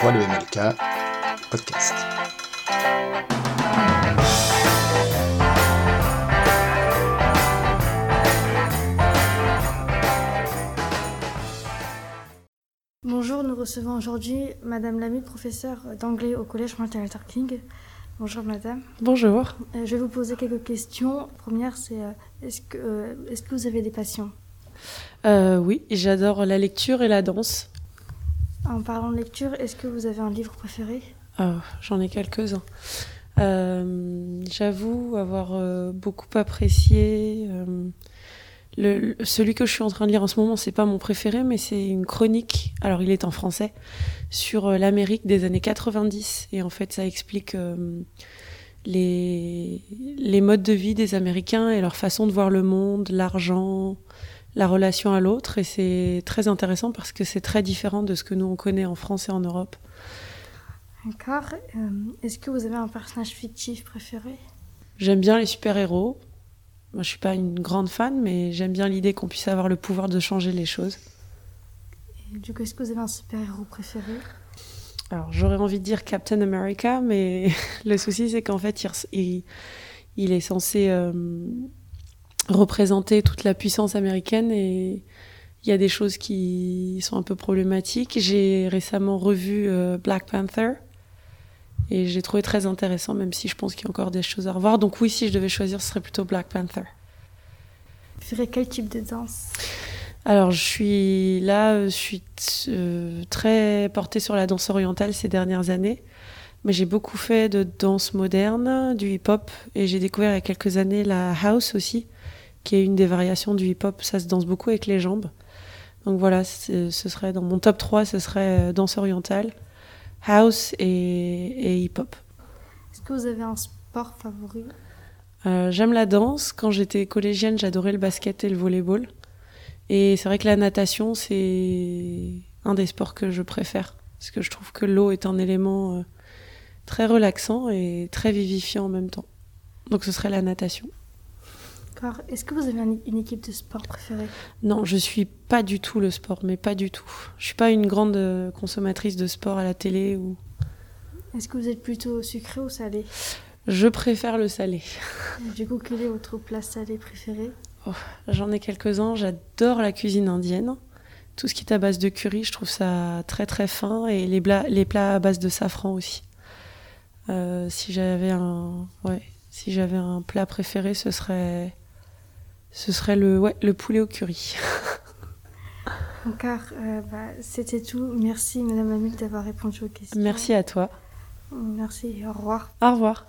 Voix de MLK, podcast. Bonjour, nous recevons aujourd'hui Madame Lamy, professeure d'anglais au Collège Martin Luther King. Bonjour Madame. Bonjour. Euh, je vais vous poser quelques questions. première, c'est euh, est-ce que, euh, est que vous avez des passions? Oui, j'adore la lecture et la danse. En parlant de lecture, est-ce que vous avez un livre préféré? Oh, J'en ai quelques-uns. J'avoue avoir beaucoup apprécié celui que je suis en train de lire en ce moment, c'est pas mon préféré, mais c'est une chronique. Alors, il est en français sur euh, l'Amérique des années 90, et en fait, ça explique euh, les modes de vie des Américains et leur façon de voir le monde, l'argent, la relation à l'autre, et c'est très intéressant parce que c'est très différent de ce que nous on connaît en France et en Europe. D'accord. Euh, est-ce que vous avez un personnage fictif préféré? J'aime bien les super-héros. Moi, je suis pas une grande fan, mais j'aime bien l'idée qu'on puisse avoir le pouvoir de changer les choses. Et du coup, est-ce que vous avez un super-héros préféré? Alors, j'aurais envie de dire Captain America, mais le souci, c'est qu'en fait, il, il, est censé euh, représenter toute la puissance américaine et il y a des choses qui sont un peu problématiques. J'ai récemment revu euh, Black Panther et j'ai trouvé très intéressant, même si je pense qu'il y a encore des choses à revoir. Donc oui, si je devais choisir, ce serait plutôt Black Panther. Vous ferais quel type de danse? Alors je suis là, je suis euh, très portée sur la danse orientale ces dernières années. Mais j'ai beaucoup fait de danse moderne, du hip-hop, et j'ai découvert il y a quelques années la house aussi, qui est une des variations du hip-hop. Ça se danse beaucoup avec les jambes. Donc voilà, ce serait dans mon top 3, ce serait euh, danse orientale house et, hip-hop. Est-ce que vous avez un sport favori? Euh, J'aime la danse. Quand j'étais collégienne, j'adorais le basket et le volleyball. Et c'est vrai que la natation, c'est un des sports que je préfère. Parce que je trouve que l'eau est un élément euh, très relaxant et très vivifiant en même temps. Donc ce serait la natation. Est-ce que vous avez une équipe de sport préférée? Non, je suis pas du tout le sport, mais pas du tout. Je suis pas une grande euh, consommatrice de sport à la télé ou. Est-ce que vous êtes plutôt sucré ou salé? Je préfère le salé. du coup, quel est votre plat salé préféré oh, J'en ai quelques-uns. J'adore la cuisine indienne. Tout ce qui est à base de curry, je trouve ça très très fin. Et les, les plats à base de safran aussi. Euh, si j'avais un, ouais, si j'avais un plat préféré, ce serait ce serait le, ouais, le poulet au curry. Encore, euh, bah, c'était tout. Merci Madame Amil d'avoir répondu aux questions. Merci à toi. Merci, au revoir. Au revoir.